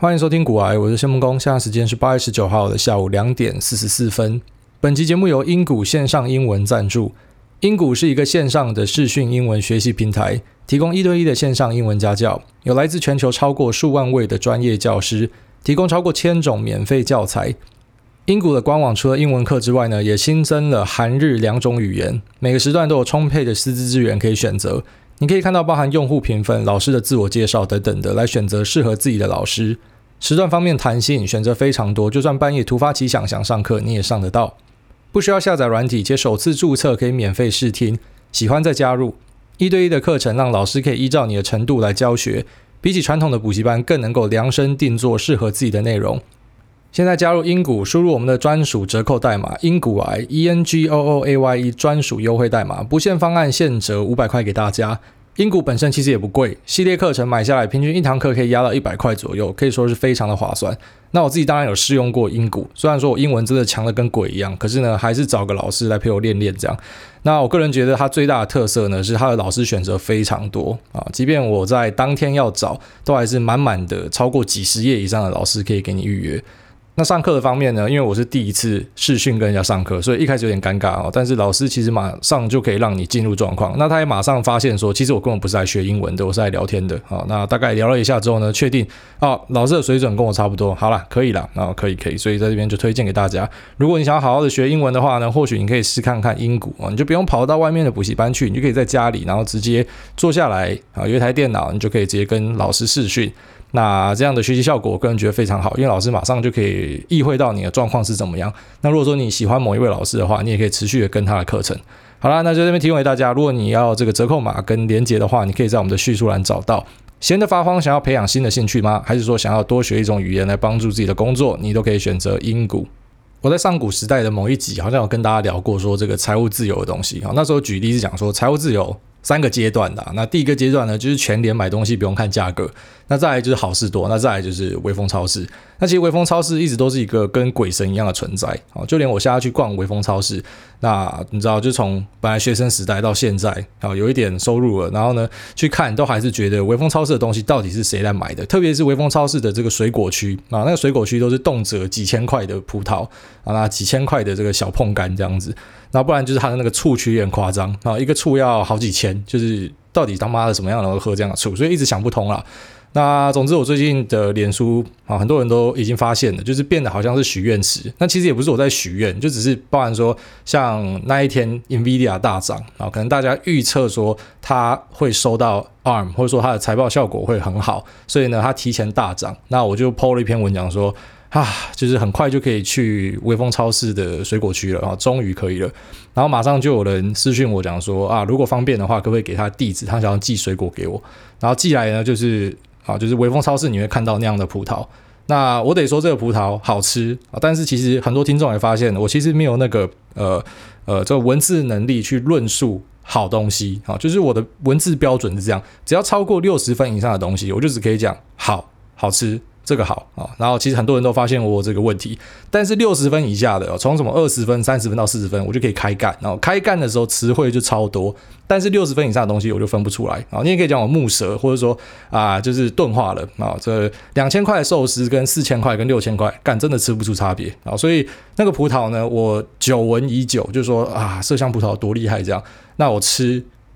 欢迎收听股癌，我是谢孟恭。现在时间是八月十九号的下午两点四十四分。本期节目由英谷线上英文赞助。英谷是一个线上的视讯英文学习平台，提供一对一的线上英文家教，有来自全球超过数万位的专业教师，提供超过千种免费教材。英谷的官网除了英文课之外呢，也新增了韩日两种语言，每个时段都有充沛的师资资源可以选择。你可以看到包含用户评分、老师的自我介绍等等的，来选择适合自己的老师。时段方面弹性，选择非常多，就算半夜突发奇想想上课，你也上得到。不需要下载软体，且首次注册可以免费试听，喜欢再加入。一对一的课程让老师可以依照你的程度来教学，比起传统的补习班更能够量身定做适合自己的内容。现在加入英谷，输入我们的专属折扣代码“英股癌 ”（E N G O O A Y E） 专属优惠代码，不限方案，现折五百块给大家。英股本身其实也不贵，系列课程买下来，平均一堂课可以压到一百块左右，可以说是非常的划算。那我自己当然有试用过英股，虽然说我英文真的强的跟鬼一样，可是呢，还是找个老师来陪我练练这样。那我个人觉得它最大的特色呢，是它的老师选择非常多啊，即便我在当天要找，都还是满满的，超过几十页以上的老师可以给你预约。那上课的方面呢，因为我是第一次视讯跟人家上课，所以一开始有点尴尬哦。但是老师其实马上就可以让你进入状况。那他也马上发现说，其实我根本不是来学英文的，我是来聊天的啊。那大概聊了一下之后呢，确定啊，老师的水准跟我差不多，好了，可以了，啊，可以可以。所以在这边就推荐给大家，如果你想要好好的学英文的话呢，或许你可以试看看英谷啊，你就不用跑到外面的补习班去，你就可以在家里，然后直接坐下来啊，有一台电脑，你就可以直接跟老师视讯。那这样的学习效果，我个人觉得非常好，因为老师马上就可以意会到你的状况是怎么样。那如果说你喜欢某一位老师的话，你也可以持续的跟他的课程。好啦，那就这边提供给大家，如果你要这个折扣码跟连接的话，你可以在我们的叙述栏找到。闲得发慌，想要培养新的兴趣吗？还是说想要多学一种语言来帮助自己的工作？你都可以选择英谷。我在上古时代的某一集好像有跟大家聊过，说这个财务自由的东西。好，那时候举例是讲说财务自由。三个阶段的，那第一个阶段呢，就是全年买东西不用看价格，那再来就是好事多，那再来就是微风超市。那其实微风超市一直都是一个跟鬼神一样的存在啊，就连我现在去逛微风超市，那你知道，就从本来学生时代到现在啊，有一点收入了，然后呢去看，都还是觉得微风超市的东西到底是谁来买的？特别是微风超市的这个水果区啊，那个水果区都是动辄几千块的葡萄啊，那几千块的这个小碰柑这样子。那不然就是它的那个醋区也很夸张啊，一个醋要好几千，就是到底他妈的什么样能够喝这样的醋？所以一直想不通啦。那总之，我最近的脸书啊，很多人都已经发现了，就是变得好像是许愿池。那其实也不是我在许愿，就只是包含说，像那一天 NVIDIA 大涨啊，可能大家预测说它会收到 ARM，或者说它的财报效果会很好，所以呢，它提前大涨。那我就 PO 了一篇文讲说。啊，就是很快就可以去微风超市的水果区了啊，终于可以了。然后马上就有人私讯我讲说啊，如果方便的话，可不可以给他地址？他想要寄水果给我。然后寄来呢，就是啊，就是微风超市你会看到那样的葡萄。那我得说这个葡萄好吃啊，但是其实很多听众也发现，我其实没有那个呃呃这个文字能力去论述好东西啊，就是我的文字标准是这样，只要超过六十分以上的东西，我就只可以讲好好吃。这个好啊，然后其实很多人都发现我这个问题，但是六十分以下的，从什么二十分、三十分到四十分，我就可以开干。然后开干的时候词汇就超多，但是六十分以上的东西我就分不出来啊。你也可以讲我木舌，或者说啊，就是钝化了啊。这两千块寿司跟四千块跟六千块，干真的吃不出差别啊。所以那个葡萄呢，我久闻已久，就说啊，麝香葡萄多厉害这样。那我吃，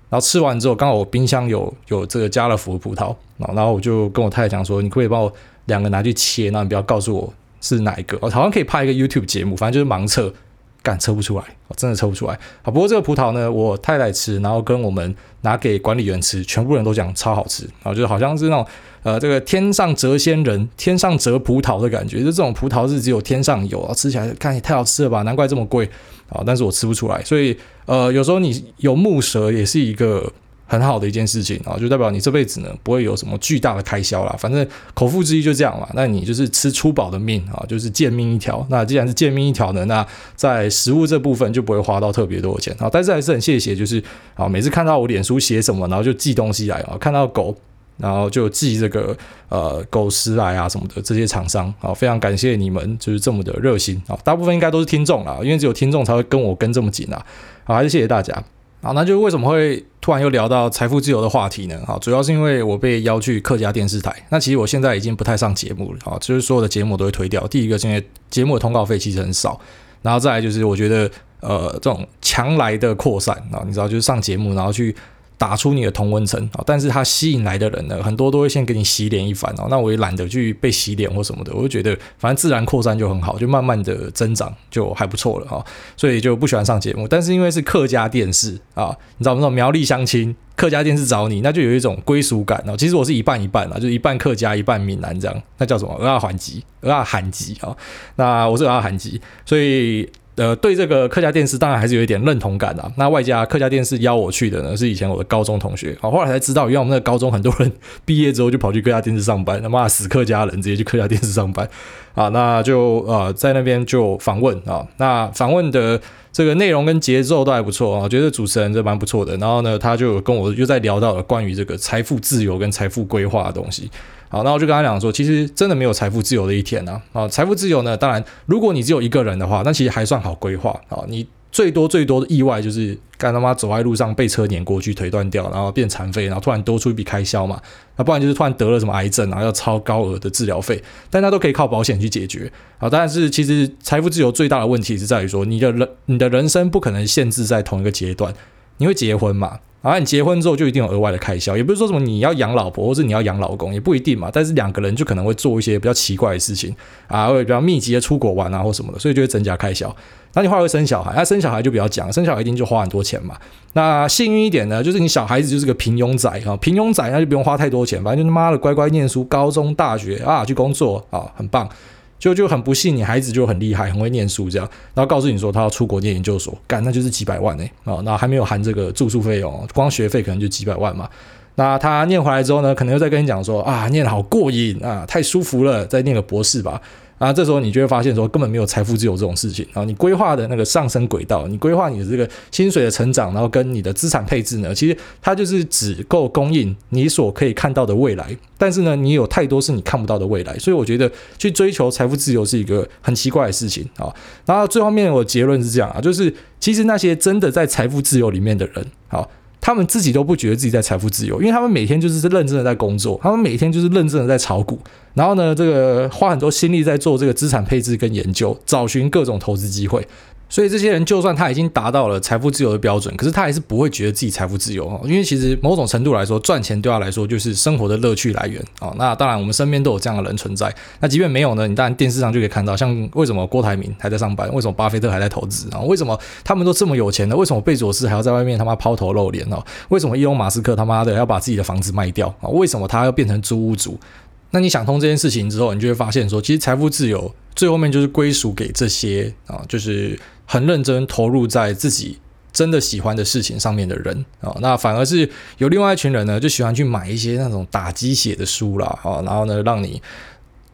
然后吃完之后，刚好我冰箱有有这个家乐福的葡萄啊，然后我就跟我太太讲说，你可不可以帮我。两个拿去切，那你不要告诉我是哪一个。我好像可以拍一个 YouTube 节目，反正就是盲测，干测不出来，我真的测不出来。好，不过这个葡萄呢，我太太吃，然后跟我们拿给管理员吃，全部人都讲超好吃。然后就好像是那种呃，这个天上谪仙人，天上谪葡萄的感觉，就这种葡萄是只有天上有，吃起来看也太好吃了吧，难怪这么贵啊！但是我吃不出来，所以呃，有时候你有木蛇也是一个。很好的一件事情啊，就代表你这辈子呢不会有什么巨大的开销啦。反正口腹之欲就这样嘛，那你就是吃粗饱的命啊，就是贱命一条。那既然是贱命一条呢，那在食物这部分就不会花到特别多的钱啊。但是还是很谢谢，就是啊，每次看到我脸书写什么，然后就寄东西来啊，看到狗，然后就寄这个呃狗食来啊什么的这些厂商啊，非常感谢你们，就是这么的热心啊。大部分应该都是听众啦，因为只有听众才会跟我跟这么紧啊。好，还是谢谢大家。好，那就为什么会突然又聊到财富自由的话题呢？好，主要是因为我被邀去客家电视台。那其实我现在已经不太上节目了，啊，就是所有的节目都会推掉。第一个是因为节目的通告费其实很少，然后再来就是我觉得，呃，这种强来的扩散啊，你知道，就是上节目然后去。打出你的同温层啊，但是他吸引来的人呢，很多都会先给你洗脸一番哦。那我也懒得去被洗脸或什么的，我就觉得反正自然扩散就很好，就慢慢的增长就还不错了哈。所以就不喜欢上节目，但是因为是客家电视啊，你知道？那种苗栗相亲，客家电视找你，那就有一种归属感哦。其实我是一半一半啊，就一半客家，一半闽南这样。那叫什么？鹅仔韩籍，鹅仔韩籍啊。那我是鹅仔韩籍，所以。呃，对这个客家电视当然还是有一点认同感的。那外加客家电视邀我去的呢，是以前我的高中同学。好，后来才知道，原来我们那个高中很多人毕业之后就跑去客家电视上班，他妈死客家人直接去客家电视上班啊。那就呃在那边就访问啊，那访问的这个内容跟节奏都还不错啊，觉得主持人这蛮不错的。然后呢，他就跟我又在聊到了关于这个财富自由跟财富规划的东西。好，那我就跟他讲说，其实真的没有财富自由的一天呐。啊，财富自由呢，当然，如果你只有一个人的话，那其实还算好规划啊。你最多最多的意外就是干他妈走在路上被车碾过去，腿断掉，然后变残废，然后突然多出一笔开销嘛。那不然就是突然得了什么癌症，然后要超高额的治疗费，但他都可以靠保险去解决。啊，但是其实财富自由最大的问题是在于说，你的人你的人生不可能限制在同一个阶段，你会结婚嘛？啊，你结婚之后就一定有额外的开销，也不是说什么你要养老婆或是你要养老公，也不一定嘛。但是两个人就可能会做一些比较奇怪的事情啊，会比较密集的出国玩啊或什么的，所以就会增加开销。那你后来会生小孩，那、啊、生小孩就比较讲，生小孩一定就花很多钱嘛。那幸运一点呢，就是你小孩子就是个平庸仔啊，平庸仔那就不用花太多钱，反正就他妈的乖乖念书，高中大学啊去工作啊，很棒。就就很不幸，你孩子就很厉害，很会念书，这样，然后告诉你说他要出国念研究所，干那就是几百万哎，啊，那还没有含这个住宿费用，光学费可能就几百万嘛。那他念回来之后呢，可能又再跟你讲说啊，念得好过瘾啊，太舒服了，再念个博士吧。啊，这时候你就会发现说，根本没有财富自由这种事情啊！你规划的那个上升轨道，你规划你的这个薪水的成长，然后跟你的资产配置呢，其实它就是只够供应你所可以看到的未来。但是呢，你有太多是你看不到的未来，所以我觉得去追求财富自由是一个很奇怪的事情啊。然后最后面我的结论是这样啊，就是其实那些真的在财富自由里面的人，好。他们自己都不觉得自己在财富自由，因为他们每天就是认真的在工作，他们每天就是认真的在炒股，然后呢，这个花很多心力在做这个资产配置跟研究，找寻各种投资机会。所以这些人就算他已经达到了财富自由的标准，可是他还是不会觉得自己财富自由哦，因为其实某种程度来说，赚钱对他来说就是生活的乐趣来源啊。那当然，我们身边都有这样的人存在。那即便没有呢，你当然电视上就可以看到，像为什么郭台铭还在上班，为什么巴菲特还在投资啊？为什么他们都这么有钱呢？为什么贝佐斯还要在外面他妈抛头露脸呢？为什么伊隆马斯克他妈的要把自己的房子卖掉啊？为什么他要变成租屋主？那你想通这件事情之后，你就会发现说，其实财富自由最后面就是归属给这些啊，就是。很认真投入在自己真的喜欢的事情上面的人啊，那反而是有另外一群人呢，就喜欢去买一些那种打鸡血的书啦，啊，然后呢，让你。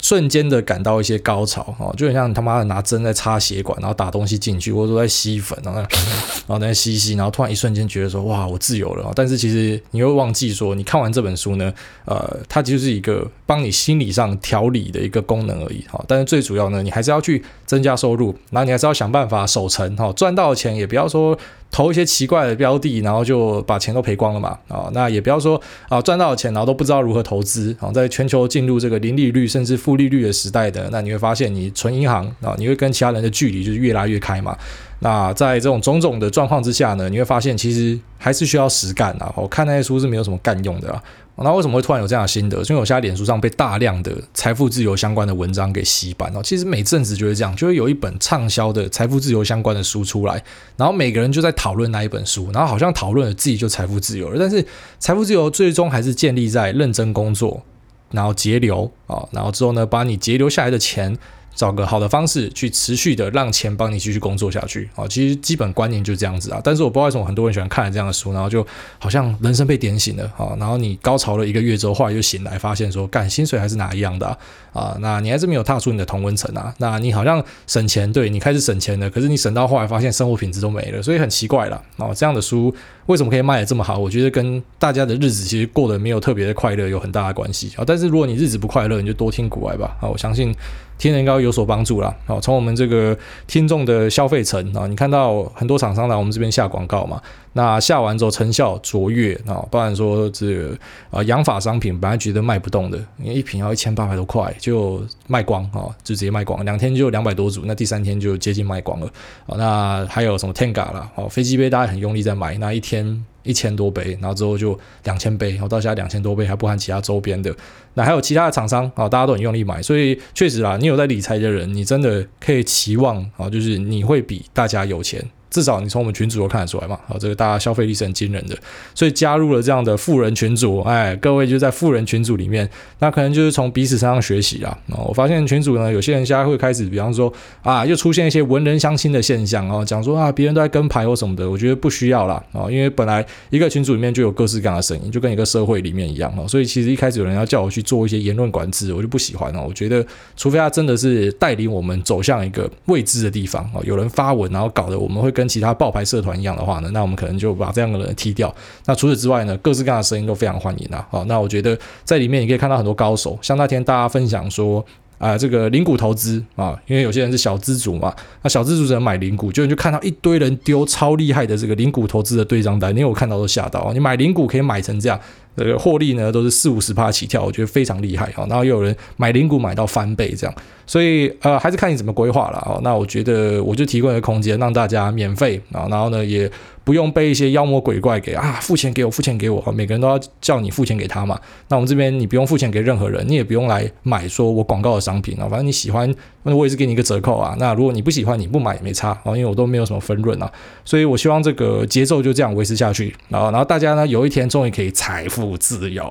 瞬间的感到一些高潮哦，就很像他妈的拿针在插血管，然后打东西进去，或者说在吸粉，然后 然后在吸吸，然后突然一瞬间觉得说哇，我自由了。但是其实你会忘记说，你看完这本书呢，呃，它就是一个帮你心理上调理的一个功能而已哈。但是最主要呢，你还是要去增加收入，然后你还是要想办法守成哈，赚到的钱也不要说。投一些奇怪的标的，然后就把钱都赔光了嘛？啊，那也不要说啊赚到的钱，然后都不知道如何投资啊。在全球进入这个零利率甚至负利率的时代的，那你会发现你存银行啊，你会跟其他人的距离就是越拉越开嘛。那在这种种种的状况之下呢，你会发现其实还是需要实干啊。我看那些书是没有什么干用的啊。那为什么会突然有这样的心得？因为我现在脸书上被大量的财富自由相关的文章给洗版哦。其实每阵子就是这样，就会有一本畅销的财富自由相关的书出来，然后每个人就在讨论那一本书，然后好像讨论了自己就财富自由了。但是财富自由最终还是建立在认真工作，然后节流啊，然后之后呢，把你节流下来的钱。找个好的方式去持续的让钱帮你继续工作下去啊，其实基本观念就这样子啊。但是我不知道为什么很多人喜欢看这样的书，然后就好像人生被点醒了啊。然后你高潮了一个月之后，后来又醒来，发现说干薪水还是哪一样的啊，那你还是没有踏出你的同温层啊。那你好像省钱，对你开始省钱了，可是你省到后来发现生活品质都没了，所以很奇怪了啊。这样的书为什么可以卖得这么好？我觉得跟大家的日子其实过得没有特别的快乐有很大的关系啊。但是如果你日子不快乐，你就多听股外吧啊，我相信。听了应该有所帮助啦。哦，从我们这个听众的消费层啊，你看到很多厂商来我们这边下广告嘛，那下完之后成效卓越啊，不然说这个啊养法商品本来觉得卖不动的，因为一瓶要一千八百多块就卖光啊，就直接卖光，两天就两百多组，那第三天就接近卖光了啊。那还有什么 Tenga 啦，哦，飞机杯大家很用力在买，那一天。一千多杯，然后之后就两千杯，然后到现在两千多杯还不含其他周边的，那还有其他的厂商啊，大家都很用力买，所以确实啦，你有在理财的人，你真的可以期望啊，就是你会比大家有钱。至少你从我们群组都看得出来嘛，啊，这个大家消费力是很惊人的，所以加入了这样的富人群组，哎，各位就在富人群组里面，那可能就是从彼此身上学习啦。啊，我发现群组呢，有些人现在会开始，比方说啊，又出现一些文人相亲的现象哦，讲说啊，别人都在跟牌或什么的，我觉得不需要啦。啊，因为本来一个群组里面就有各式各样的声音，就跟一个社会里面一样哦，所以其实一开始有人要叫我去做一些言论管制，我就不喜欢哦。我觉得，除非他真的是带领我们走向一个未知的地方哦，有人发文，然后搞得我们会跟其他爆牌社。团一样的话呢，那我们可能就把这样的人踢掉。那除此之外呢，各式各样的声音都非常欢迎啊。好，那我觉得在里面你可以看到很多高手，像那天大家分享说啊、这个零股投资啊，因为有些人是小资主嘛，那小资主只能买零股，就你就看到一堆人丢超厉害的这个零股投资的对账单，因为我看到都吓到啊。你买零股可以买成这样。这个获利呢都是四五十趴起跳，我觉得非常厉害啊。然后又有人买零股买到翻倍这样，所以呃还是看你怎么规划了啊。那我觉得我就提供一个空间让大家免费啊，然后呢也不用被一些妖魔鬼怪给啊付钱给我付钱给我，每个人都要叫你付钱给他嘛。那我们这边你不用付钱给任何人，你也不用来买说我广告的商品啊，反正你喜欢那我也是给你一个折扣啊。那如果你不喜欢你不买也没差啊，因为我都没有什么分润啊。所以我希望这个节奏就这样维持下去啊，然后大家呢有一天终于可以财富自由。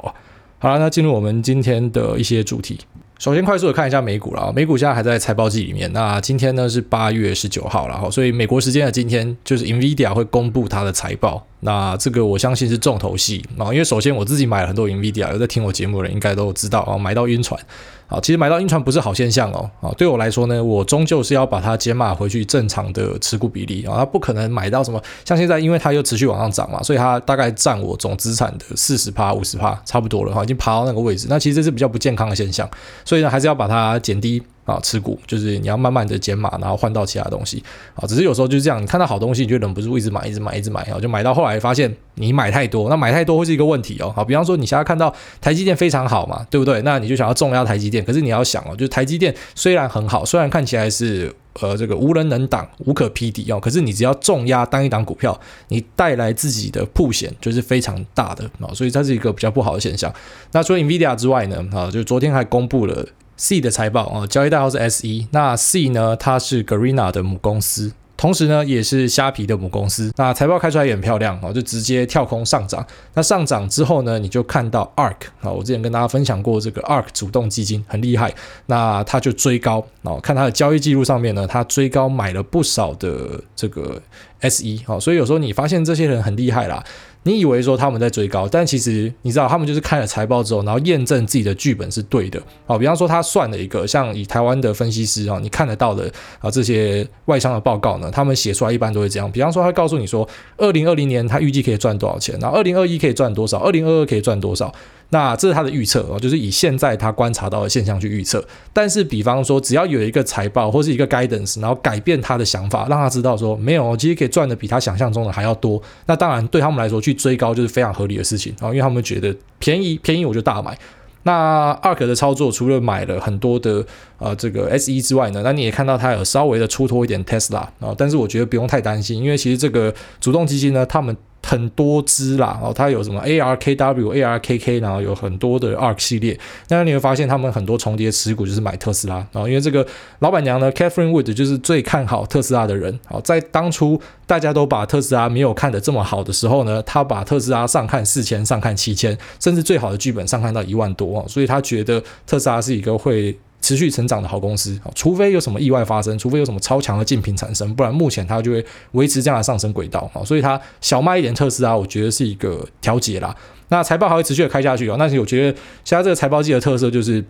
好了，那进入我们今天的一些主题。首先，快速的看一下美股了。美股现在还在财报季里面。那今天呢是八月十九号了，所以美国时间的今天就是 NVIDIA 会公布它的财报。那这个我相信是重头戏啊，因为首先我自己买了很多 NVIDIA，有在听我节目的人应该都知道啊，买到晕船。啊，其实买到晕船不是好现象哦。啊，对我来说呢，我终究是要把它减码回去正常的持股比例啊。它不可能买到什么，像现在，因为它又持续往上涨嘛，所以它大概占我总资产的四十趴、五十趴，差不多了哈，已经爬到那个位置。那其实这是比较不健康的现象，所以呢，还是要把它减低。啊，持股就是你要慢慢的减码，然后换到其他东西啊。只是有时候就是这样，你看到好东西，你就忍不住一直买，一直买，一直买啊，就买到后来发现你买太多，那买太多会是一个问题哦。好，比方说你现在看到台积电非常好嘛，对不对？那你就想要重压台积电，可是你要想哦，就是台积电虽然很好，虽然看起来是呃这个无人能挡、无可匹敌哦，可是你只要重压单一档股票，你带来自己的曝险就是非常大的啊，所以这是一个比较不好的现象。那除了 NVIDIA 之外呢，啊，就昨天还公布了。C 的财报啊，交易代号是 SE。那 C 呢，它是 Garena 的母公司，同时呢，也是虾皮的母公司。那财报开出来也很漂亮哦，就直接跳空上涨。那上涨之后呢，你就看到 ARK 啊，我之前跟大家分享过这个 ARK 主动基金很厉害，那它就追高哦，看它的交易记录上面呢，它追高买了不少的这个 SE 哦，所以有时候你发现这些人很厉害啦。你以为说他们在追高，但其实你知道他们就是看了财报之后，然后验证自己的剧本是对的。好，比方说他算了一个，像以台湾的分析师啊，你看得到的啊这些外商的报告呢，他们写出来一般都会这样。比方说他告诉你说，二零二零年他预计可以赚多少钱，然后二零二一可以赚多少，二零二二可以赚多少。那这是他的预测哦，就是以现在他观察到的现象去预测。但是，比方说，只要有一个财报或是一个 guidance，然后改变他的想法，让他知道说没有，其实可以赚的比他想象中的还要多。那当然，对他们来说去追高就是非常合理的事情啊，因为他们觉得便宜便宜我就大买。那 ARK 的操作除了买了很多的呃这个 SE 之外呢，那你也看到他有稍微的出脱一点 Tesla 啊，但是我觉得不用太担心，因为其实这个主动基金呢，他们。很多支啦，哦，它有什么 ARKW、ARKK，然后有很多的 ARK 系列。那你会发现他们很多重叠持股就是买特斯拉，然后因为这个老板娘呢，Catherine Wood 就是最看好特斯拉的人。好，在当初大家都把特斯拉没有看得这么好的时候呢，他把特斯拉上看四千，上看七千，甚至最好的剧本上看到一万多，哦所以他觉得特斯拉是一个会。持续成长的好公司，除非有什么意外发生，除非有什么超强的竞品产生，不然目前它就会维持这样的上升轨道啊。所以它小卖一点特斯拉，我觉得是一个调节啦。那财报还会持续的开下去哦。那我觉得现在这个财报季的特色就是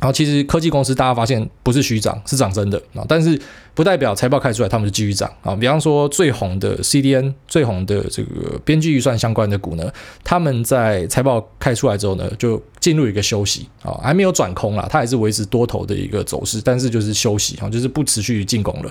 然后其实科技公司大家发现不是虚涨，是涨真的啊，但是不代表财报开出来他们就继续涨啊。比方说最红的 CDN，最红的这个边际预算相关的股呢，他们在财报开出来之后呢，就进入一个休息啊，还没有转空啦，它还是维持多头的一个走势，但是就是休息啊，就是不持续进攻了。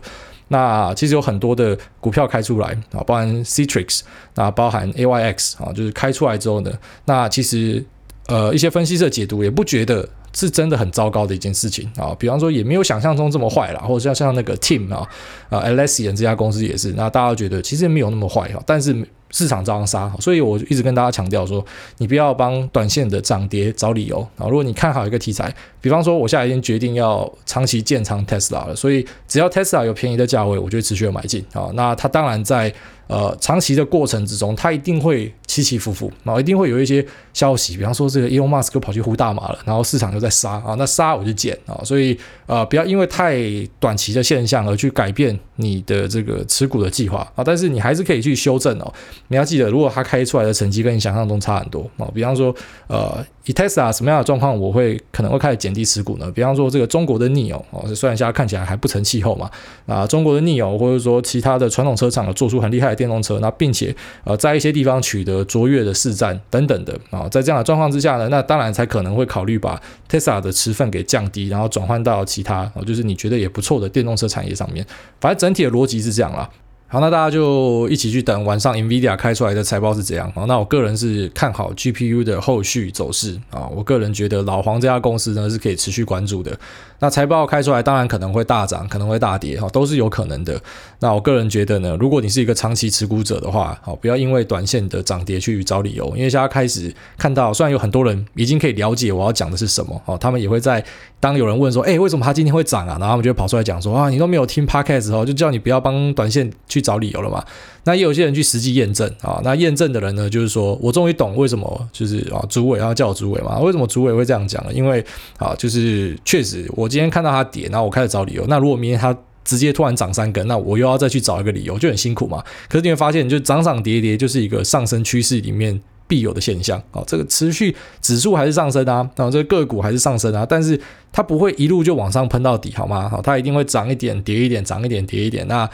那其实有很多的股票开出来啊，包含 Citrix，那包含 AYX 啊，就是开出来之后呢，那其实呃一些分析师解读也不觉得。是真的很糟糕的一件事情啊，比方说也没有想象中这么坏啦，或者像像那个 Team 啊，啊 Atlassian 这家公司也是，那大家觉得其实没有那么坏哈，但是市场照样杀，所以我一直跟大家强调说，你不要帮短线的涨跌找理由啊。如果你看好一个题材，比方说我现在已经决定要长期建仓 Tesla 了，所以只要 Tesla 有便宜的价位，我就持续的买进啊。那它当然在。呃，长期的过程之中，它一定会起起伏伏，然后一定会有一些消息，比方说这个 Elon Musk 跑去呼大马了，然后市场又在杀啊，那杀我就减啊，所以呃，不要因为太短期的现象而去改变你的这个持股的计划啊，但是你还是可以去修正哦。你要记得，如果它开出来的成绩跟你想象中差很多啊，比方说呃。以 Tesla 什么样的状况，我会可能会开始减低持股呢？比方说这个中国的 NIO 哦，虽然现在看起来还不成气候嘛，啊，中国的 NIO 或者说其他的传统车厂做出很厉害的电动车，那并且呃在一些地方取得卓越的市占等等的啊，在这样的状况之下呢，那当然才可能会考虑把 Tesla 的持份给降低，然后转换到其他就是你觉得也不错的电动车产业上面。反正整体的逻辑是这样啦。好，那大家就一起去等晚上 NVIDIA 开出来的财报是怎样。好，那我个人是看好 GPU 的后续走势啊。我个人觉得老黄这家公司呢是可以持续关注的。那财报开出来，当然可能会大涨，可能会大跌，哈，都是有可能的。那我个人觉得呢，如果你是一个长期持股者的话，好，不要因为短线的涨跌去找理由。因为现在开始看到，虽然有很多人已经可以了解我要讲的是什么，哦，他们也会在当有人问说，哎，为什么它今天会涨啊？然后他们就会跑出来讲说，啊，你都没有听 Podcast 哦，就叫你不要帮短线去。去找理由了嘛？那也有些人去实际验证啊。那验证的人呢，就是说我终于懂为什么就是啊，主委，然后叫我主委嘛。为什么主委会这样讲呢？因为啊，就是确实我今天看到它跌，然后我开始找理由。那如果明天它直接突然涨三根，那我又要再去找一个理由，就很辛苦嘛。可是你会发现，就涨涨跌跌就是一个上升趋势里面必有的现象啊。这个持续指数还是上升啊，然后这个个股还是上升啊，但是它不会一路就往上喷到底，好吗？好，它一定会涨一点，跌一点，涨一点，跌一点。那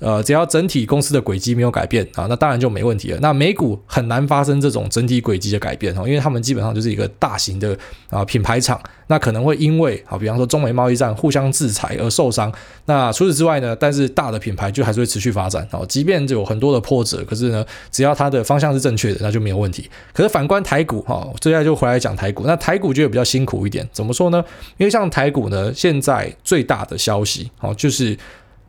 呃，只要整体公司的轨迹没有改变啊，那当然就没问题了。那美股很难发生这种整体轨迹的改变哈，因为他们基本上就是一个大型的啊品牌厂，那可能会因为啊，比方说中美贸易战互相制裁而受伤。那除此之外呢，但是大的品牌就还是会持续发展啊，即便有很多的波折，可是呢，只要它的方向是正确的，那就没有问题。可是反观台股哈，接下来就回来讲台股，那台股就会比较辛苦一点，怎么说呢？因为像台股呢，现在最大的消息哦，就是。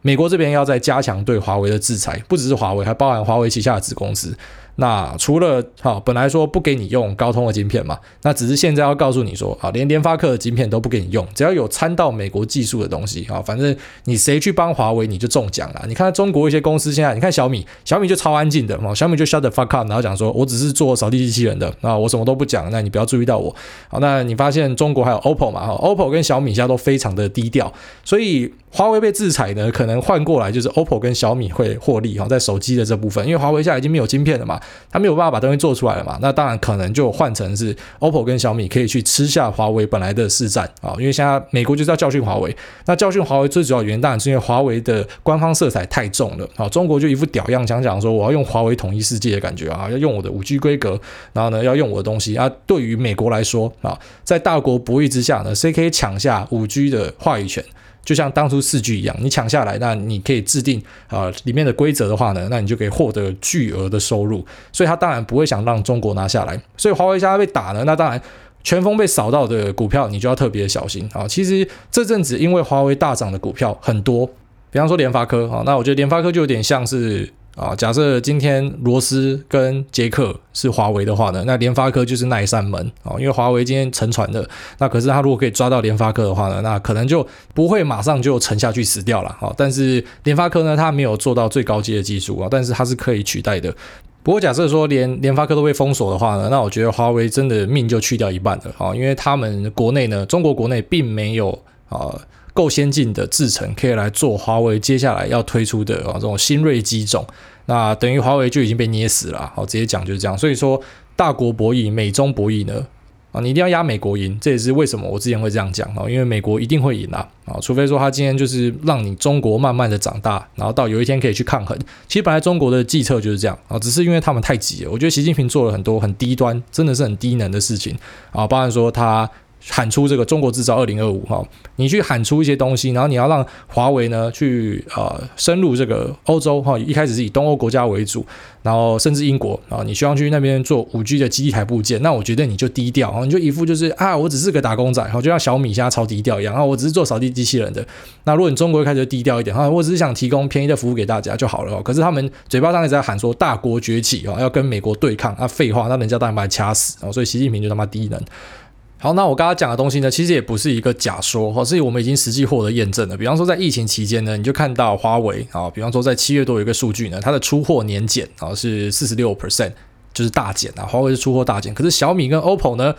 美国这边要再加强对华为的制裁，不只是华为，还包含华为旗下的子公司。那除了好，本来说不给你用高通的晶片嘛，那只是现在要告诉你说，啊，连联发科的晶片都不给你用，只要有掺到美国技术的东西啊，反正你谁去帮华为，你就中奖了。你看中国一些公司现在，你看小米，小米就超安静的嘛，小米就 shut the fuck up，然后讲说我只是做扫地机器人的，那我什么都不讲，那你不要注意到我。好，那你发现中国还有 OPPO 嘛，哈，OPPO 跟小米现在都非常的低调，所以华为被制裁呢，可能换过来就是 OPPO 跟小米会获利哈，在手机的这部分，因为华为现在已经没有晶片了嘛，他没有办法把东西做出来了嘛，那当然可能就换成是 OPPO 跟小米可以去吃下华为本来的市占啊，因为现在美国就是要教训华为，那教训华为最主要原因当然是因为华为的官方色彩太重了啊，中国就一副屌样，讲讲说我要用华为统一世界的感觉啊，要用我的五 G 规格，然后呢要用我的东西。啊，对于美国来说啊，在大国博弈之下呢，谁可以抢下五 G 的话语权？就像当初四 G 一样，你抢下来，那你可以制定啊里面的规则的话呢，那你就可以获得巨额的收入。所以他当然不会想让中国拿下来。所以华为现在被打了，那当然全峰被扫到的股票，你就要特别小心啊。其实这阵子因为华为大涨的股票很多，比方说联发科啊，那我觉得联发科就有点像是。啊，假设今天罗斯跟杰克是华为的话呢，那联发科就是那一扇门啊，因为华为今天沉船了，那可是他如果可以抓到联发科的话呢，那可能就不会马上就沉下去死掉了啊。但是联发科呢，它没有做到最高阶的技术啊，但是它是可以取代的。不过假设说连联发科都被封锁的话呢，那我觉得华为真的命就去掉一半了啊，因为他们国内呢，中国国内并没有啊。够先进的制程可以来做华为接下来要推出的啊这种新锐机种，那等于华为就已经被捏死了。好，直接讲就是这样。所以说大国博弈、美中博弈呢，啊，你一定要压美国赢，这也是为什么我之前会这样讲啊，因为美国一定会赢啊啊，除非说他今天就是让你中国慢慢的长大，然后到有一天可以去抗衡。其实本来中国的计策就是这样啊，只是因为他们太急了。我觉得习近平做了很多很低端，真的是很低能的事情啊，包含说他。喊出这个中国制造二零二五哈，你去喊出一些东西，然后你要让华为呢去呃深入这个欧洲哈，一开始是以东欧国家为主，然后甚至英国啊，你希望去那边做五 G 的基地台部件，那我觉得你就低调，你就一副就是啊，我只是个打工仔，哈，就像小米现在超低调一样啊，我只是做扫地机器人的。那如果你中国一开始就低调一点哈，我只是想提供便宜的服务给大家就好了。可是他们嘴巴上一直在喊说大国崛起啊，要跟美国对抗啊，废话，那人家当然把你掐死啊，所以习近平就他妈低能。好，那我刚刚讲的东西呢，其实也不是一个假说哈，是我们已经实际获得验证了。比方说，在疫情期间呢，你就看到华为啊，比方说在七月多有一个数据呢，它的出货年减啊是四十六 percent，就是大减啊，华为是出货大减。可是小米跟 OPPO 呢？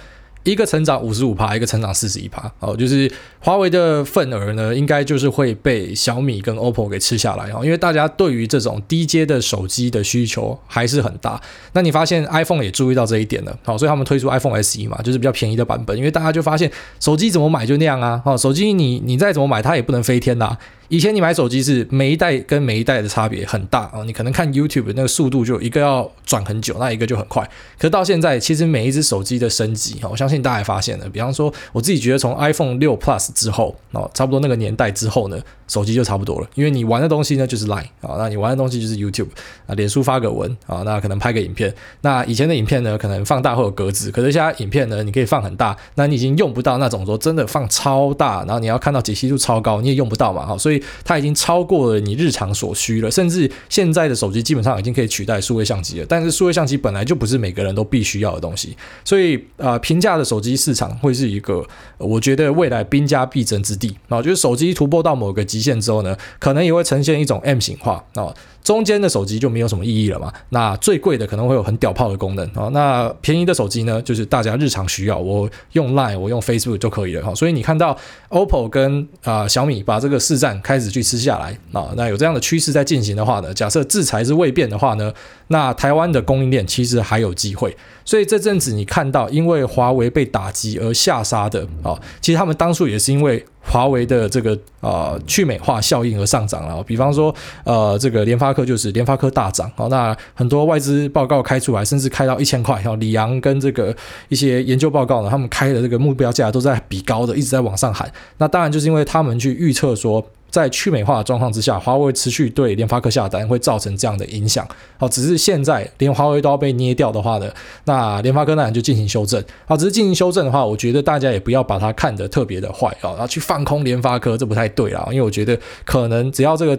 一个成长五十五趴，一个成长四十一趴，哦，就是华为的份额呢，应该就是会被小米跟 OPPO 给吃下来。哦，因为大家对于这种低阶的手机的需求还是很大。那你发现 iPhone 也注意到这一点了，好，所以他们推出 iPhone SE 嘛，就是比较便宜的版本，因为大家就发现手机怎么买就那样啊，哦，手机你你再怎么买它也不能飞天呐。以前你买手机是每一代跟每一代的差别很大啊，你可能看 YouTube 那个速度就一个要转很久，那一个就很快。可到现在，其实每一只手机的升级，我相信大家也发现了。比方说，我自己觉得从 iPhone 六 Plus 之后，哦，差不多那个年代之后呢，手机就差不多了。因为你玩的东西呢就是 Line 啊，那你玩的东西就是 YouTube 啊，脸书发个文啊，那可能拍个影片。那以前的影片呢，可能放大会有格子，可是现在影片呢，你可以放很大，那你已经用不到那种说真的放超大，然后你要看到解析度超高，你也用不到嘛，哈，所以它已经超。过了你日常所需了，甚至现在的手机基本上已经可以取代数位相机了。但是数位相机本来就不是每个人都必须要的东西，所以啊，平价的手机市场会是一个我觉得未来兵家必争之地啊。就是手机突破到某个极限之后呢，可能也会呈现一种 M 型化啊。中间的手机就没有什么意义了嘛。那最贵的可能会有很屌炮的功能啊。那便宜的手机呢，就是大家日常需要，我用 Line，我用 Facebook 就可以了哈。所以你看到 OPPO 跟啊小米把这个市占开始去吃下来啊，那有这样的趋势在进行的话呢，假设制裁是未变的话呢，那台湾的供应链其实还有机会。所以这阵子你看到因为华为被打击而下杀的啊，其实他们当初也是因为。华为的这个呃去美化效应而上涨了，比方说呃这个联发科就是联发科大涨，好，那很多外资报告开出来，甚至开到一千块，哈，李阳跟这个一些研究报告呢，他们开的这个目标价都在比高的，一直在往上喊，那当然就是因为他们去预测说。在去美化的状况之下，华为持续对联发科下单会造成这样的影响。好，只是现在连华为都要被捏掉的话呢，那联发科那就进行修正。好，只是进行修正的话，我觉得大家也不要把它看得特别的坏啊，然后去放空联发科，这不太对啊，因为我觉得可能只要这个。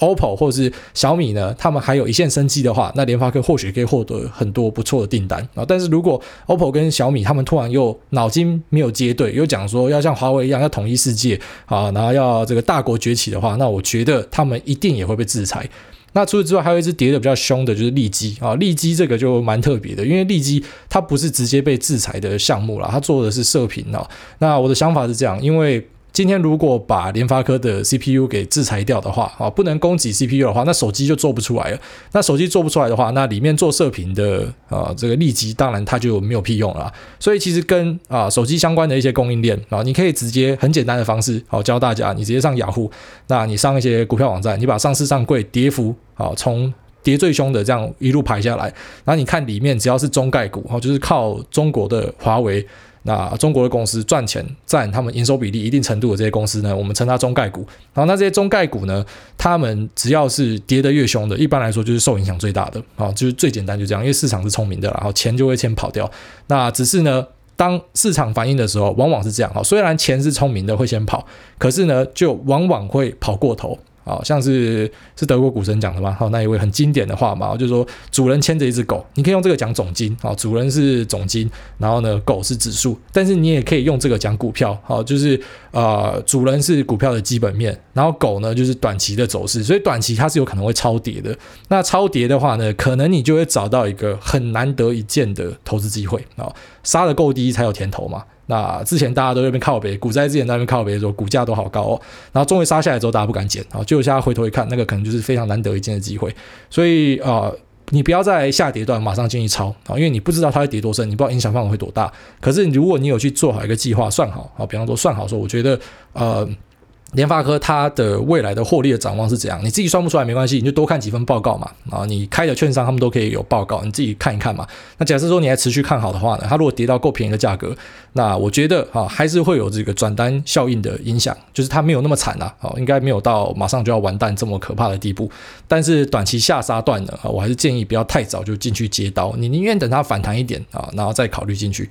OPPO 或是小米呢，他们还有一线生机的话，那联发科或许可以获得很多不错的订单啊。但是如果 OPPO 跟小米他们突然又脑筋没有接对，又讲说要像华为一样要统一世界啊，然后要这个大国崛起的话，那我觉得他们一定也会被制裁。那除此之外，还有一只跌得比较凶的，就是利基啊。利基这个就蛮特别的，因为利基它不是直接被制裁的项目啦，它做的是射频啊。那我的想法是这样，因为。今天如果把联发科的 CPU 给制裁掉的话，啊，不能供给 CPU 的话，那手机就做不出来了。那手机做不出来的话，那里面做射频的啊，这个利基当然它就没有屁用了。所以其实跟啊手机相关的一些供应链啊，你可以直接很简单的方式，好教大家，你直接上雅虎，那你上一些股票网站，你把上市上柜跌幅啊从跌最凶的这样一路排下来，然后你看里面只要是中概股，哦，就是靠中国的华为。那中国的公司赚钱占他们营收比例一定程度的这些公司呢，我们称它中概股。然后那这些中概股呢，他们只要是跌得越凶的，一般来说就是受影响最大的啊，就是最简单就这样，因为市场是聪明的，然后钱就会先跑掉。那只是呢，当市场反应的时候，往往是这样哈，虽然钱是聪明的会先跑，可是呢，就往往会跑过头。好像是是德国股神讲的嘛？好，那一位很经典的话嘛，就是说主人牵着一只狗，你可以用这个讲总金，好，主人是总金，然后呢，狗是指数，但是你也可以用这个讲股票，好，就是呃，主人是股票的基本面，然后狗呢就是短期的走势，所以短期它是有可能会超跌的。那超跌的话呢，可能你就会找到一个很难得一见的投资机会啊，杀得够低才有甜头嘛。那之前大家都在那边靠北，股灾之前在那边靠北的时候，股价都好高哦。然后终于杀下来之后，大家不敢捡啊。结果现在回头一看，那个可能就是非常难得一见的机会。所以啊、你不要在下跌段马上进去抄啊，因为你不知道它会跌多深，你不知道影响范围会多大。可是如果你有去做好一个计划，算好啊，比方说算好说，我觉得呃。联发科它的未来的获利的展望是怎样？你自己算不出来没关系，你就多看几份报告嘛。啊，你开的券商他们都可以有报告，你自己看一看嘛。那假设说你还持续看好的话呢，它如果跌到够便宜的价格，那我觉得啊还是会有这个转单效应的影响，就是它没有那么惨啊，啊应该没有到马上就要完蛋这么可怕的地步。但是短期下杀段呢，啊，我还是建议不要太早就进去接刀，你宁愿等它反弹一点啊，然后再考虑进去。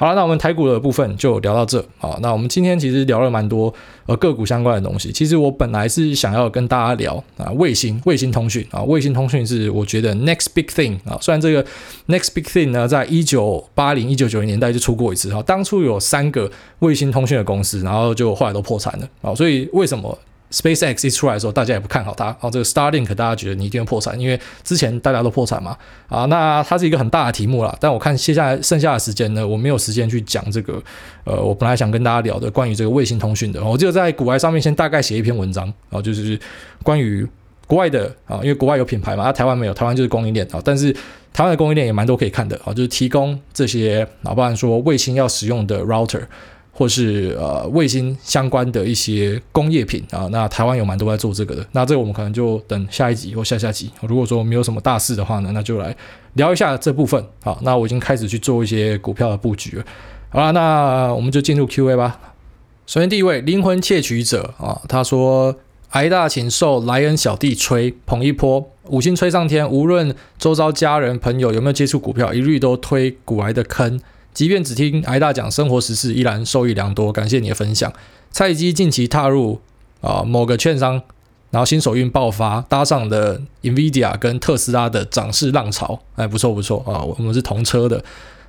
好了，那我们台股的部分就聊到这。好，那我们今天其实聊了蛮多呃个股相关的东西。其实我本来是想要跟大家聊啊卫星卫星通讯啊，卫星通讯是我觉得 next big thing 啊。虽然这个 next big thing 呢，在一九八零一九九零年代就出过一次哈，当初有三个卫星通讯的公司，然后就后来都破产了啊。所以为什么？SpaceX 一出来的时候，大家也不看好它。哦，这个 Starlink 大家觉得你一定会破产，因为之前大家都破产嘛。啊，那它是一个很大的题目啦。但我看接下来剩下的时间呢，我没有时间去讲这个。呃，我本来想跟大家聊的关于这个卫星通讯的，我就在股癌上面先大概写一篇文章啊，就是关于国外的啊，因为国外有品牌嘛，啊，台湾没有，台湾就是供应链啊。但是台湾的供应链也蛮多可以看的啊，就是提供这些，哪怕说卫星要使用的 router。或是呃卫星相关的一些工业品啊，那台湾有蛮多在做这个的。那这个我们可能就等下一集或下下集。如果说没有什么大事的话呢，那就来聊一下这部分。好，那我已经开始去做一些股票的布局了。好了，那我们就进入 Q&A 吧。首先第一位灵魂窃取者啊，他说：“癌大请受莱恩小弟吹捧一波，五星吹上天。无论周遭家人朋友有没有接触股票，一律都推股癌的坑。”即便只听艾大讲生活时事，依然受益良多。感谢你的分享。菜鸡近期踏入啊某个券商，然后新手运爆发，搭上的 NVIDIA 跟特斯拉的涨势浪潮。哎，不错不错啊，我们是同车的。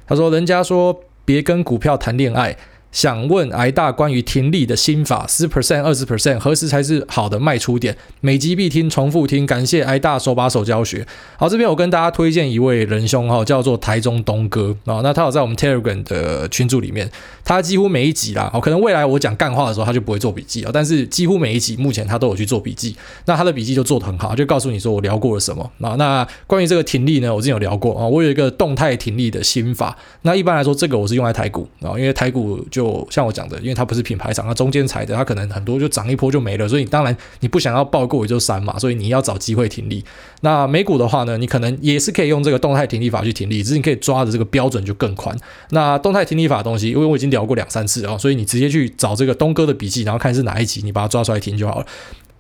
他说：“人家说别跟股票谈恋爱。”想问癌大关于听力的心法，十 percent、二十 percent，何时才是好的卖出点？每集必听，重复听，感谢癌大手把手教学。好，这边我跟大家推荐一位仁兄哈，叫做台中东哥啊，那他有在我们 Telegram 的群组里面，他几乎每一集啦，可能未来我讲干话的时候他就不会做笔记啊，但是几乎每一集目前他都有去做笔记，那他的笔记就做得很好，就告诉你说我聊过了什么啊。那关于这个听力呢，我之前有聊过啊，我有一个动态听力的心法，那一般来说这个我是用在台股啊，因为台股就。就像我讲的，因为它不是品牌涨，它中间踩的，它可能很多就涨一波就没了，所以当然你不想要抱过也就删嘛，所以你要找机会停利。那美股的话呢，你可能也是可以用这个动态停利法去停利，只是你可以抓的这个标准就更宽。那动态停利法的东西，因为我已经聊过两三次啊，所以你直接去找这个东哥的笔记，然后看是哪一集，你把它抓出来听就好了。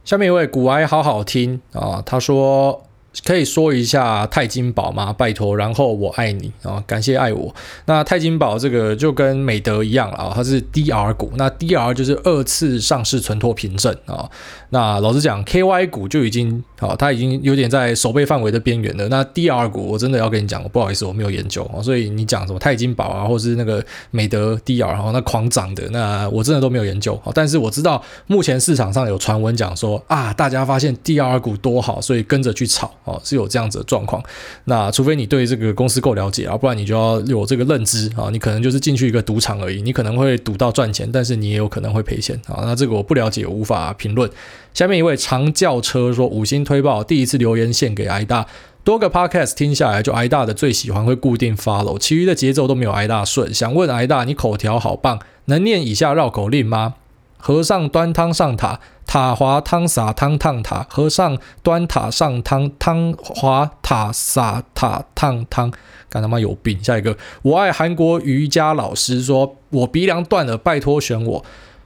下面一位股癌好好听啊，他说。可以说一下钛金宝吗？拜托，然后我爱你啊，感谢爱我。那钛金宝这个就跟美德一样了啊，它是 DR 股，那 DR 就是二次上市存托凭证啊。那老实讲，KY 股就已经啊，它已经有点在守备范围的边缘了。那 DR 股我真的要跟你讲，不好意思，我没有研究啊，所以你讲什么钛金宝啊，或是那个美德 DR 哈，那狂涨的，那我真的都没有研究。但是我知道目前市场上有传闻讲说啊，大家发现 DR 股多好，所以跟着去炒。哦，是有这样子的状况。那除非你对这个公司够了解啊，不然你就要有这个认知啊。你可能就是进去一个赌场而已，你可能会赌到赚钱，但是你也有可能会赔钱啊。那这个我不了解，无法评论。下面一位长轿车说五星推爆，第一次留言献给挨大，多个 podcast 听下来，就挨大的最喜欢会固定 follow，其余的节奏都没有挨大顺。想问挨大，你口条好棒，能念以下绕口令吗？和尚端汤上塔，塔滑汤洒汤烫塔。和尚端塔上汤，汤滑塔洒塔烫汤。干他妈有病！下一个，我爱韩国瑜伽老师说，我鼻梁断了，拜托选我。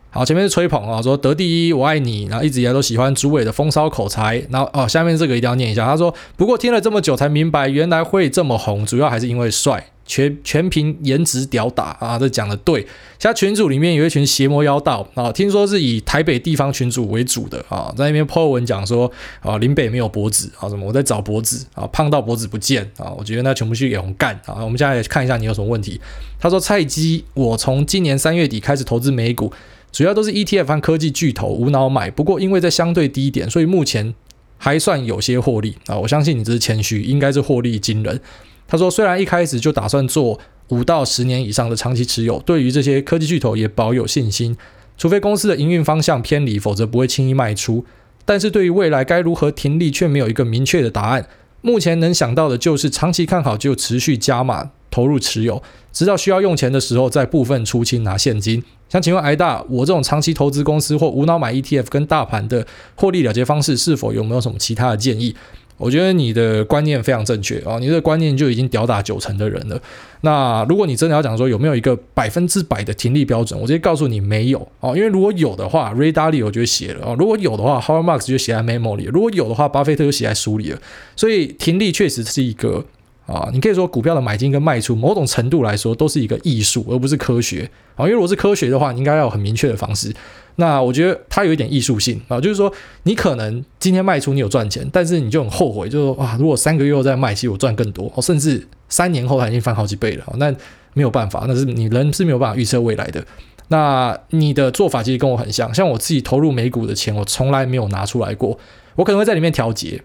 好，前面是吹捧啊，说得第一，我爱你。然后一直以来都喜欢朱伟的风骚口才。然后哦，下面这个一定要念一下。他说，不过听了这么久才明白，原来会这么红，主要还是因为帅。全全凭颜值屌打啊！这讲的对。现在群组里面有一群邪魔妖道啊，听说是以台北地方群组为主的啊，在那边 po 文讲说啊，林北没有脖子啊，什么我在找脖子啊，胖到脖子不见啊，我觉得那全部去给红干啊。我们现在来看一下你有什么问题。他说菜鸡，我从今年三月底开始投资美股，主要都是 ETF 和科技巨头无脑买，不过因为在相对低点，所以目前还算有些获利啊。我相信你这是谦虚，应该是获利惊人。他说：“虽然一开始就打算做五到十年以上的长期持有，对于这些科技巨头也保有信心，除非公司的营运方向偏离，否则不会轻易卖出。但是对于未来该如何停利，却没有一个明确的答案。目前能想到的就是长期看好就持续加码投入持有，直到需要用钱的时候再部分出清拿现金。想请问癌大，我这种长期投资公司或无脑买 ETF 跟大盘的获利了结方式，是否有没有什么其他的建议？我觉得你的观念非常正确啊，你这个观念就已经吊打九成的人了。那如果你真的要讲说有没有一个百分之百的停利标准，我直接告诉你没有哦，因为如果有的话，Ray Dalio 就写了啊；如果有的话，Howard Marks 就写在 memo 里；如果有的话，巴菲特就写在书里了。所以停利确实是一个啊，你可以说股票的买进跟卖出，某种程度来说都是一个艺术，而不是科学啊。因为如果是科学的话，你应该要有很明确的方式。那我觉得它有一点艺术性啊，就是说你可能今天卖出你有赚钱，但是你就很后悔，就是说啊，如果三个月后再卖，其实我赚更多，甚至三年后它已经翻好几倍了。那没有办法，那是你人是没有办法预测未来的。那你的做法其实跟我很像，像我自己投入美股的钱，我从来没有拿出来过，我可能会在里面调节。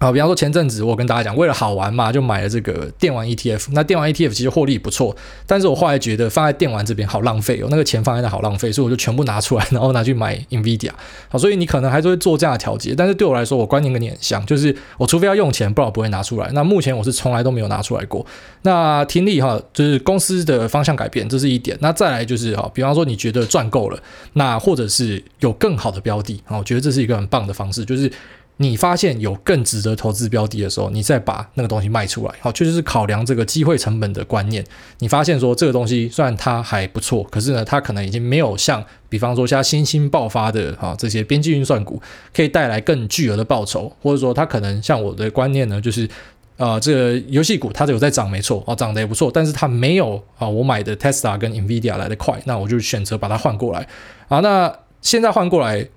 啊，比方说前阵子我跟大家讲，为了好玩嘛，就买了这个电玩 ETF。那电玩 ETF 其实获利不错，但是我后来觉得放在电玩这边好浪费哦，那个钱放在那好浪费，所以我就全部拿出来，然后拿去买 NVIDIA。好，所以你可能还是会做这样的调节，但是对我来说，我观念跟你很像，就是我除非要用钱，不然我不会拿出来。那目前我是从来都没有拿出来过。那听力哈，就是公司的方向改变，这是一点。那再来就是哈，比方说你觉得赚够了，那或者是有更好的标的，我觉得这是一个很棒的方式，就是。你发现有更值得投资标的的时候，你再把那个东西卖出来，好，就是考量这个机会成本的观念。你发现说这个东西虽然它还不错，可是呢，它可能已经没有像，比方说像新兴爆发的啊这些边际运算股可以带来更巨额的报酬，或者说它可能像我的观念呢，就是啊这个游戏股它有在涨没错，哦涨得也不错，但是它没有啊我买的 Tesla 跟 Nvidia 来得快，那我就选择把它换过来啊。那现在换过来。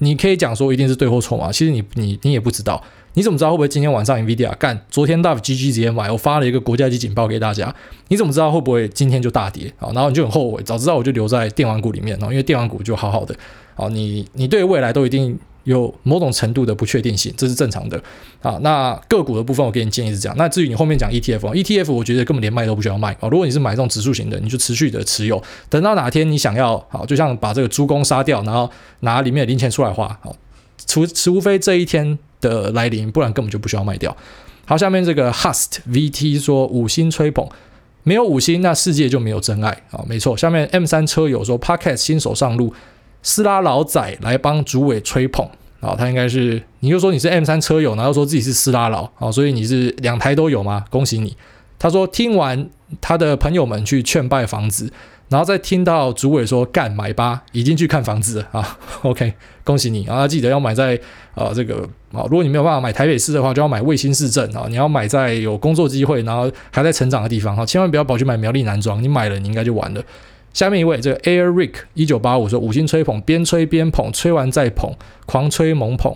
你可以讲说一定是对或错嘛？其实你你你也不知道，你怎么知道会不会今天晚上 Nvidia 干？昨天 WGG 直接买，我发了一个国家级警报给大家，你怎么知道会不会今天就大跌？好，然后你就很后悔，早知道我就留在电玩股里面，因为电玩股就好好的。好，你你对未来都一定。有某种程度的不确定性，这是正常的啊。那个股的部分，我给你建议是这样。那至于你后面讲 ETF，ETF 我觉得根本连卖都不需要卖啊。如果你是买这种指数型的，你就持续的持有，等到哪天你想要，好，就像把这个猪公杀掉，然后拿里面的零钱出来花，好，除除非这一天的来临，不然根本就不需要卖掉。好，下面这个 Hust VT 说五星吹捧，没有五星，那世界就没有真爱啊。没错，下面 M 三车友说 Pocket 新手上路。斯拉老仔来帮主委吹捧啊，他应该是，你就说你是 M 三车友，然后说自己是斯拉佬啊，所以你是两台都有吗？恭喜你。他说听完他的朋友们去劝败房子，然后再听到主委说干买吧，已经去看房子了啊。OK，恭喜你啊，记得要买在啊这个啊，如果你没有办法买台北市的话，就要买卫星市镇啊，你要买在有工作机会，然后还在成长的地方哈，千万不要跑去买苗栗南庄，你买了你应该就完了。下面一位，这个 Air Rick 一九八五说五星吹捧，边吹边捧，吹完再捧，狂吹猛捧。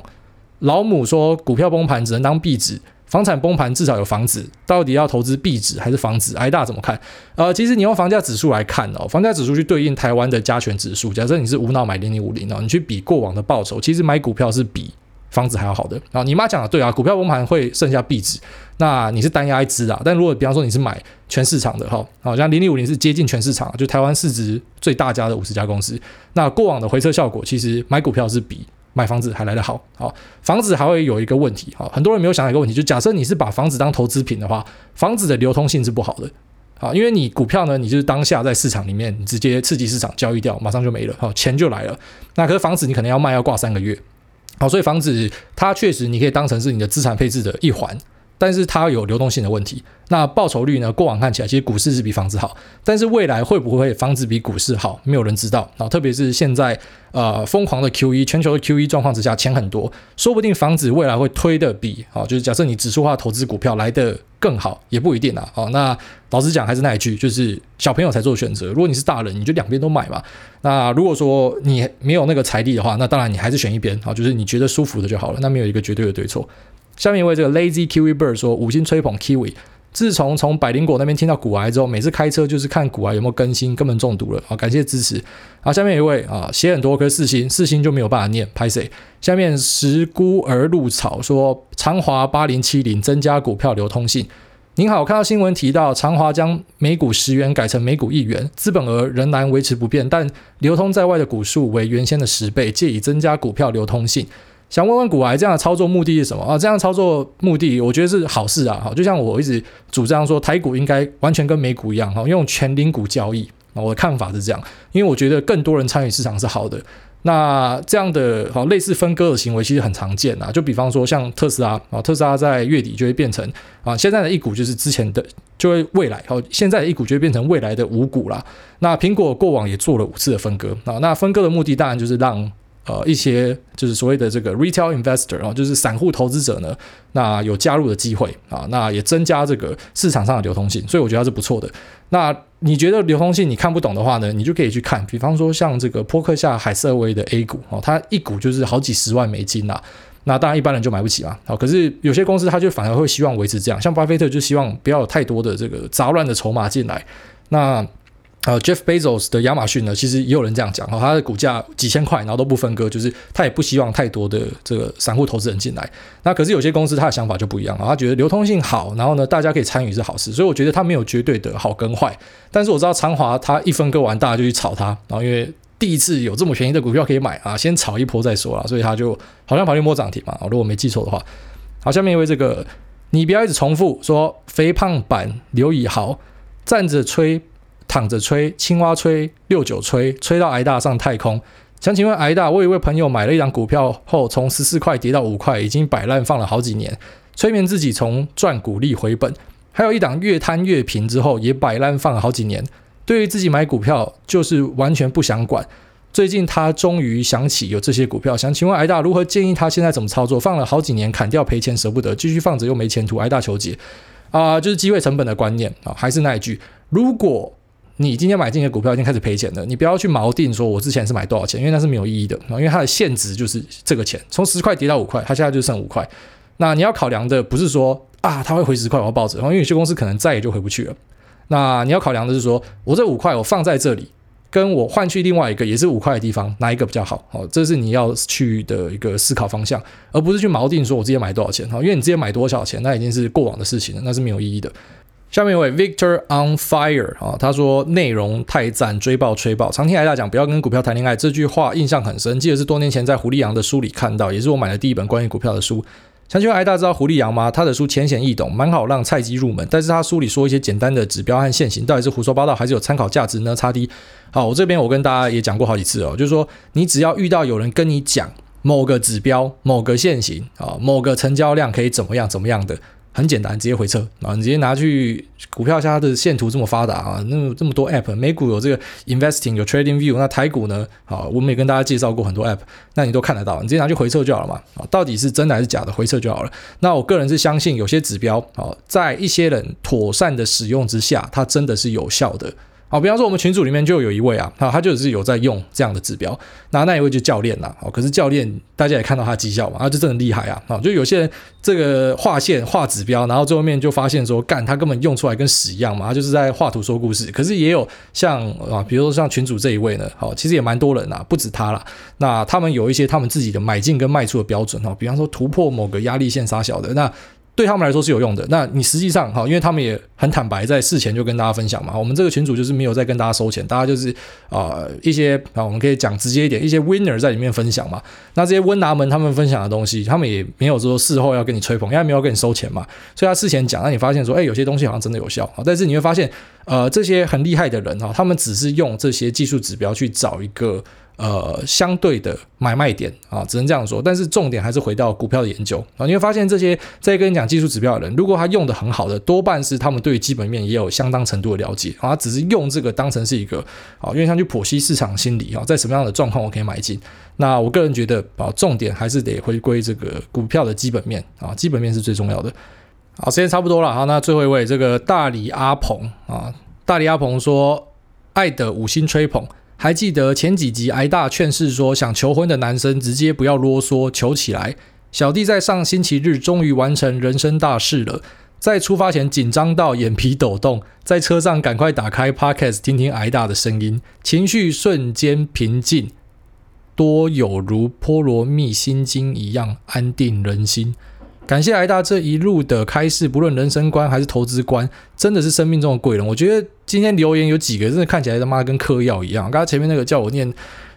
老母说股票崩盘只能当壁纸，房产崩盘至少有房子，到底要投资壁纸还是房子？挨大怎么看？呃，其实你用房价指数来看哦，房价指数去对应台湾的加权指数，假设你是无脑买零零五零哦，你去比过往的报酬，其实买股票是比。房子还要好的啊，你妈讲的对啊，股票崩盘会剩下壁纸，那你是单押一支啊。但如果比方说你是买全市场的哈，好像零零五零是接近全市场，就台湾市值最大家的五十家公司，那过往的回撤效果其实买股票是比买房子还来得好。好，房子还会有一个问题，好，很多人没有想到一个问题，就假设你是把房子当投资品的话，房子的流通性是不好的，好，因为你股票呢，你就是当下在市场里面你直接刺激市场交易掉，马上就没了，好，钱就来了。那可是房子你可能要卖要挂三个月。好，所以房子它确实你可以当成是你的资产配置的一环，但是它有流动性的问题。那报酬率呢？过往看起来其实股市是比房子好，但是未来会不会房子比股市好？没有人知道啊。特别是现在呃疯狂的 QE，全球的 QE 状况之下，钱很多，说不定房子未来会推的比啊，就是假设你指数化投资股票来的更好，也不一定啊。好，那老实讲还是那一句，就是小朋友才做选择。如果你是大人，你就两边都买嘛。那如果说你没有那个财力的话，那当然你还是选一边啊，就是你觉得舒服的就好了。那没有一个绝对的对错。下面一位这个 Lazy Kiwi Bird 说五星吹捧 Kiwi。自从从百灵果那边听到股癌之后，每次开车就是看股癌有没有更新，根本中毒了啊！感谢支持。好，下面一位啊，写很多颗四星，四星就没有办法念，拍谢。下面石孤儿露草说，长华八零七零增加股票流通性。您好，我看到新闻提到长华将每股十元改成每股一元，资本额仍然维持不变，但流通在外的股数为原先的十倍，借以增加股票流通性。想问问股癌这样的操作目的是什么啊？这样操作目的，我觉得是好事啊。好，就像我一直主张说，台股应该完全跟美股一样，哈，用全零股交易。我的看法是这样，因为我觉得更多人参与市场是好的。那这样的好类似分割的行为其实很常见啊，就比方说像特斯拉啊，特斯拉在月底就会变成啊，现在的一股就是之前的，就会未来好，现在的一股就会变成未来的五股啦。那苹果过往也做了五次的分割啊，那分割的目的当然就是让。呃，一些就是所谓的这个 retail investor 啊，就是散户投资者呢，那有加入的机会啊，那也增加这个市场上的流通性，所以我觉得它是不错的。那你觉得流通性你看不懂的话呢，你就可以去看，比方说像这个波克夏海瑟威的 A 股哦，它一股就是好几十万美金呐，那当然一般人就买不起嘛。好，可是有些公司它就反而会希望维持这样，像巴菲特就希望不要有太多的这个杂乱的筹码进来，那。呃，Jeff Bezos 的亚马逊呢，其实也有人这样讲哈，他的股价几千块，然后都不分割，就是他也不希望太多的这个散户投资人进来。那可是有些公司他的想法就不一样啊，他觉得流通性好，然后呢，大家可以参与是好事，所以我觉得他没有绝对的好跟坏。但是我知道长华他一分割完，大家就去炒它，然后因为第一次有这么便宜的股票可以买啊，先炒一波再说啦，所以他就好像跑去摸涨停嘛，如果我没记错的话。好，下面一位这个，你不要一直重复说肥胖版刘以豪站着吹。躺着吹，青蛙吹，六九吹，吹到癌大上太空。想请问癌大，我有一位朋友买了一张股票后，从十四块跌到五块，已经摆烂放了好几年，催眠自己从赚股利回本。还有一档越摊越平之后，也摆烂放了好几年。对于自己买股票，就是完全不想管。最近他终于想起有这些股票，想请问癌大如何建议他现在怎么操作？放了好几年，砍掉赔钱舍不得，继续放着又没前途，癌大求解。啊、就是机会成本的观念啊，还是那一句，如果。你今天买进的股票已经开始赔钱了，你不要去锚定说我之前是买多少钱，因为那是没有意义的，因为它的现值就是这个钱，从十块跌到五块，它现在就剩五块。那你要考量的不是说啊，它会回十块我要抱着，因为有些公司可能再也就回不去了。那你要考量的是说，我这五块我放在这里，跟我换去另外一个也是五块的地方，哪一个比较好？哦，这是你要去的一个思考方向，而不是去锚定说我之前买多少钱，哈因为你之前买多少钱，那已经是过往的事情了，那是没有意义的。下面一位 Victor on Fire 啊，他说内容太赞，追爆吹爆。常听癌大讲不要跟股票谈恋爱，这句话印象很深，记得是多年前在胡立阳的书里看到，也是我买的第一本关于股票的书。想请问癌大知道胡立阳吗？他的书浅显易懂，蛮好让菜鸡入门，但是他书里说一些简单的指标和线型，到底是胡说八道还是有参考价值呢？差低。好，我这边我跟大家也讲过好几次哦，就是说你只要遇到有人跟你讲某个指标、某个线型啊、某个成交量可以怎么样怎么样的。很简单，直接回撤啊！你直接拿去股票下它的线图这么发达啊，那么这么多 app，美股有这个 investing 有 trading view，那台股呢？啊，我们也跟大家介绍过很多 app，那你都看得到，你直接拿去回撤就好了嘛！啊，到底是真的还是假的？回撤就好了。那我个人是相信有些指标啊，在一些人妥善的使用之下，它真的是有效的。好，比方说我们群组里面就有一位啊，他就是有在用这样的指标，那那一位就教练呐，好，可是教练大家也看到他绩效嘛，他就真的厉害啊，啊，就有些人这个画线画指标，然后最后面就发现说，干他根本用出来跟屎一样嘛，他就是在画图说故事。可是也有像啊，比如说像群主这一位呢，好，其实也蛮多人呐，不止他啦。那他们有一些他们自己的买进跟卖出的标准哈，比方说突破某个压力线杀小的那。对他们来说是有用的。那你实际上哈，因为他们也很坦白，在事前就跟大家分享嘛。我们这个群组就是没有在跟大家收钱，大家就是啊、一些啊，我们可以讲直接一点，一些 winner 在里面分享嘛。那这些温拿们他们分享的东西，他们也没有说事后要跟你吹捧，因为没有跟你收钱嘛。所以他事前讲，那你发现说，哎，有些东西好像真的有效啊。但是你会发现，呃，这些很厉害的人哈，他们只是用这些技术指标去找一个。呃，相对的买卖点啊，只能这样说。但是重点还是回到股票的研究啊，你会发现这些在跟你讲技术指标的人，如果他用的很好的，多半是他们对于基本面也有相当程度的了解啊，只是用这个当成是一个啊，因为像去剖析市场心理啊，在什么样的状况我可以买进。那我个人觉得啊，重点还是得回归这个股票的基本面啊，基本面是最重要的。好，时间差不多了，好，那最后一位这个大理阿鹏啊，大理阿鹏说，爱的五星吹捧。还记得前几集挨大劝示说，想求婚的男生直接不要啰嗦，求起来。小弟在上星期日终于完成人生大事了，在出发前紧张到眼皮抖动，在车上赶快打开 Podcast 听听挨大的声音，情绪瞬间平静，多有如波罗蜜心经一样安定人心。感谢挨大这一路的开示，不论人生观还是投资观，真的是生命中的贵人。我觉得今天留言有几个真的看起来他妈跟嗑药一样。刚刚前面那个叫我念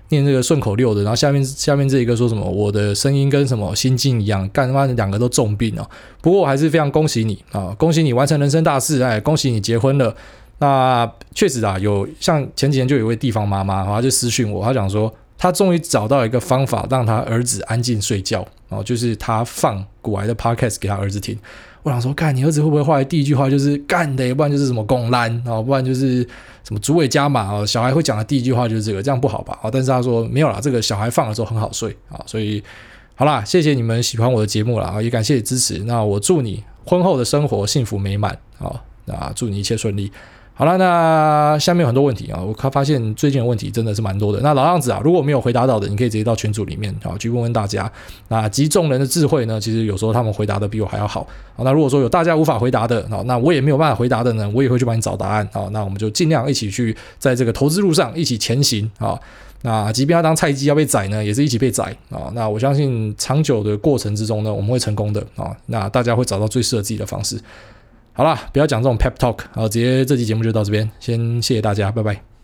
念这个顺口溜的，然后下面下面这一个说什么我的声音跟什么心境一样，干他妈的两个都重病哦。不过我还是非常恭喜你啊，恭喜你完成人生大事，哎，恭喜你结婚了。那确实啊，有像前几天就有一位地方妈妈，然后就私讯我，她讲说他终于找到一个方法让他儿子安静睡觉，哦，就是他放古埃的 podcast 给他儿子听。我想说，干你儿子会不会后来第一句话就是干的，不然就是什么公烂啊，不然就是什么猪尾加码啊？小孩会讲的第一句话就是这个，这样不好吧？啊，但是他说没有啦，这个小孩放的时候很好睡啊，所以好啦，谢谢你们喜欢我的节目啦，也感谢你支持。那我祝你婚后的生活幸福美满啊，那祝你一切顺利。好了，那下面有很多问题啊，我看发现最近的问题真的是蛮多的。那老样子啊，如果没有回答到的，你可以直接到群组里面啊去问问大家。那集众人的智慧呢，其实有时候他们回答的比我还要好。那如果说有大家无法回答的，好，那我也没有办法回答的呢，我也会去帮你找答案。好，那我们就尽量一起去在这个投资路上一起前行啊。那即便要当菜鸡要被宰呢，也是一起被宰啊。那我相信长久的过程之中呢，我们会成功的啊。那大家会找到最适合自己的方式。好啦，不要讲这种 pep talk，好，直接这期节目就到这边，先谢谢大家，拜拜。